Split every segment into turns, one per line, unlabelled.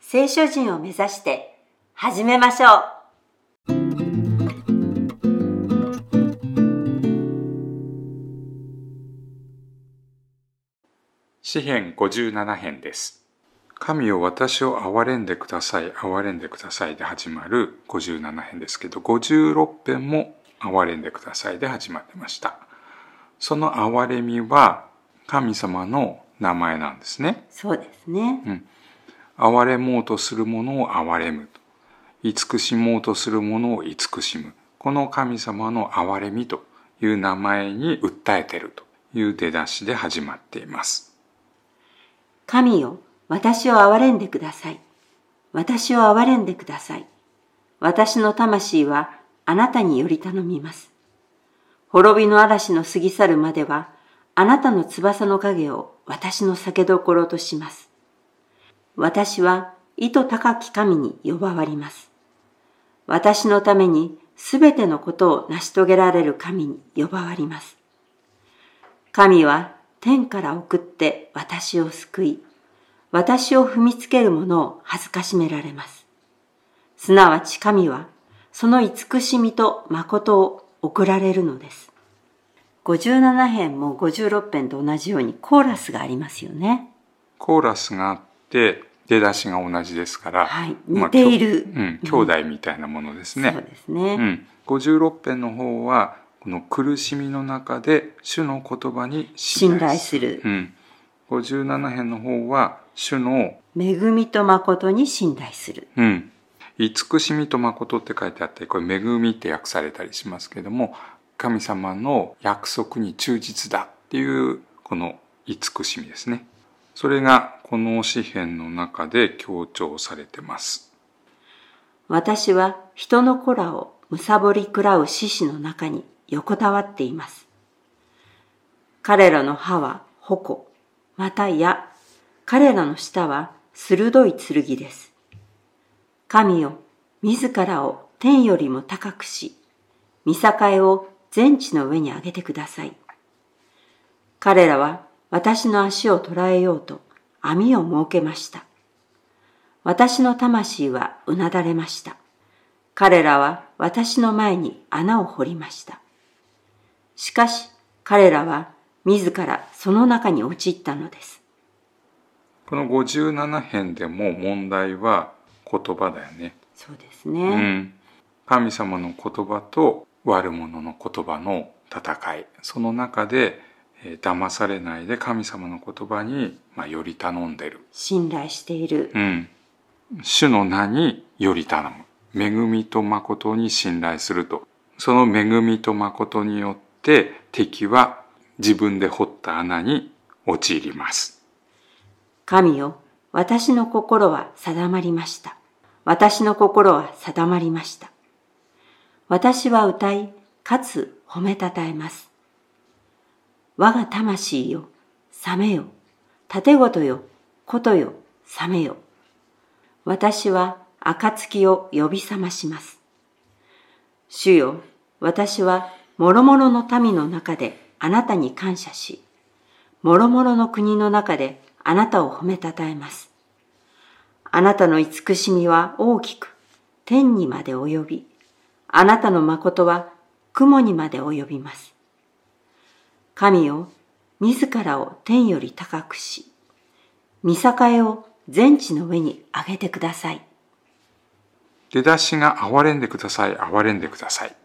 聖書人を目指して始めましょう。
詩編57編です。神を私を憐れんでください、憐れんでくださいで始まる57編ですけど、56編も憐れんでくださいで始まってました。その憐れみは神様の名前なんですね。
そうですね。
憐れもうとするものを憐れむ。慈しもうとするものを慈しむ。この神様の憐れみという名前に訴えているという出だしで始まっています。
神よ、私を憐れんでください。私を憐れんでください。私の魂はあなたにより頼みます。滅びの嵐の過ぎ去るまでは、あなたの翼の影を私の酒どころとします。私は意図高き神に呼ばわります。私のためにすべてのことを成し遂げられる神に呼ばわります。神は天から送って私を救い、私を踏みつける者を恥ずかしめられます。すなわち神は、その慈しみと誠を送られるのです。57編も56編と同じようにコーラスがありますよね。
コーラスがあって出だしが同じですから、
はい
まあ
似ている
きょうん、兄弟みたいなものですね。
そうですね。
うん、56編の方はこの苦しみの中で主の言葉に
信頼する
う。ん、57編の方は主の、
恵みと誠に信頼する。
うん、慈しみと誠って書いてあってこれ恵みって訳されたりしますけども神様の約束に忠実だっていうこの慈しみですね。それがこの詩篇の中で強調されてます。
私は人の子らを貪り食らう獅子の中に横たわっています。彼らの歯は矛、また矢、彼らの舌は鋭い剣です。神よ、自らを天よりも高くし、見境を全地の上に上げてください。彼らは私の足を捉えようと網を設けました。私の魂はうなだれました。彼らは私の前に穴を掘りました。しかし彼らは自らその中に陥ったのです。
この57編でも問題は言葉だよね。
そうです
う
ね。
ん、神様の言葉と悪者の言葉の戦いその中で、えー騙されないで神様の言葉に、まあ、より頼んでる、
信頼している。
うん、主の名により頼む恵みと誠に信頼するとその恵みと誠によって敵は自分で掘った穴に陥ります
神よ、私の心は定まりました。私の心は定まりました。私は歌い、かつ褒めたたえます。我が魂よ、覚めよ。盾ごとよ、ことよ、覚めよ。私は暁を呼び覚まします。主よ、私は諸々の民の中であなたに感謝し、諸々の国の中であなたを褒めたたえます。あなたの慈しみは大きく、天にまで及び、あなたの誠は雲にまで及びます。神よ、自らを天より高くし、見境を全地の上に上げてください。
出だしが憐れんでください、憐れんでください。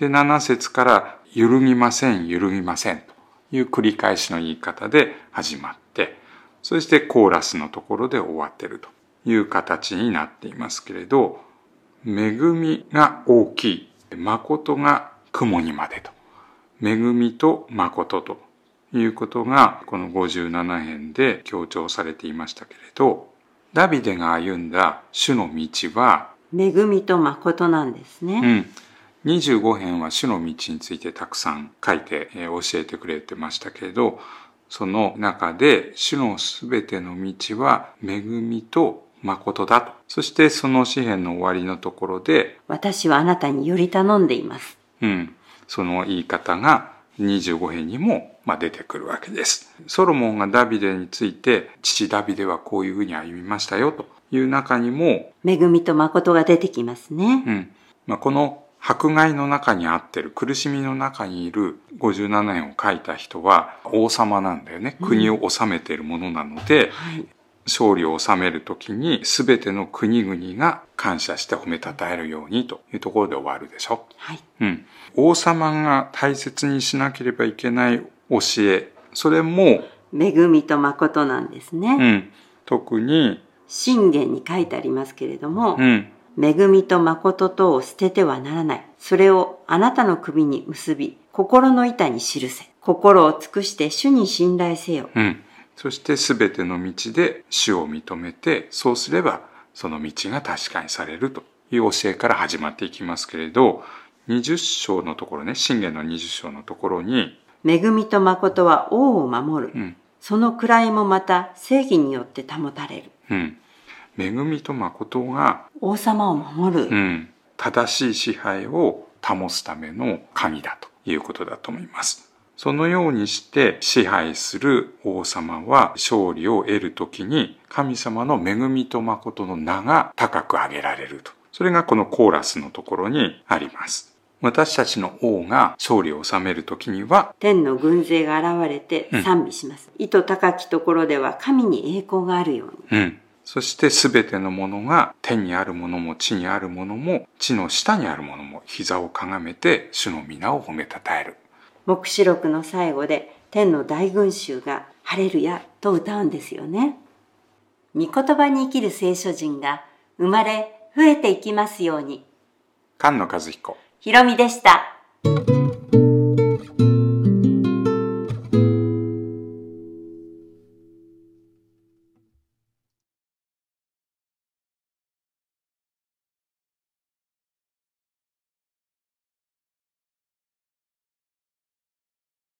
で、7節から揺るぎません、揺るぎませんという繰り返しの言い方で始まって、そしてコーラスのところで終わってるという形になっていますけれど、恵みが大きい、誠が雲にまでと。恵みと誠ということがこの57編で強調されていましたけれど、ダビデが歩んだ主の道は、
恵みと誠なんですね。
うん。25編は主の道についてたくさん書いて、えー教えてくれてましたけれど、その中で主のすべての道は恵みと誠だと。そしてその詩篇の終わりのところで、
私はあなたにより頼んでいます。
うん、その言い方が25編にもまあ出てくるわけです。ソロモンがダビデについて、父ダビデはこういうふうに歩みましたよという中にも、
恵みと誠が出てきますね。
うんまあ、この迫害の中にあってる、苦しみの中にいる57年を書いた人は王様なんだよね。国を治めているものなので、
はい。
勝利を収めるときに全ての国々が感謝して褒めたたえるようにというところで終わるでしょ。
はい。
うん。王様が大切にしなければいけない教え、それも、
恵みと誠なんです
う
ね。
ん、特に、
信玄に書いてありますけれども
う、ん、
恵みと誠とを捨ててはならない。それをあなたの首に結び、心の板に記せ。心を尽くして主に信頼せよ。
うん。そして全ての道で主を認めて、そうすればその道が確かにされるという教えから始まっていきますけれど、20章のところね、信玄の20章のところに、
恵みと誠は王を守る。
うん、
その位もまた正義によって保たれる。
うん。恵みと誠が、
王様を守る。
うん、正しい支配を保つための神だということだと思います。そのようにして支配する王様は勝利を得るときに神様の恵みと誠の名が高く上げられると。それがこのコーラスのところにあります。私たちの王が勝利を収めるときには、
天の軍勢が現れて賛美します。意図高きところでは神に栄光があるように。
うん。そしてすべてのものが天にあるものも地にあるものも地の下にあるものも膝をかがめて主の皆を褒めたたえる。
黙示録の最後で天の大群衆がハレルヤと歌うんですよね。御言葉に生きる聖書人が生まれ増えていきますように。
菅野和彦。
ひろみでした。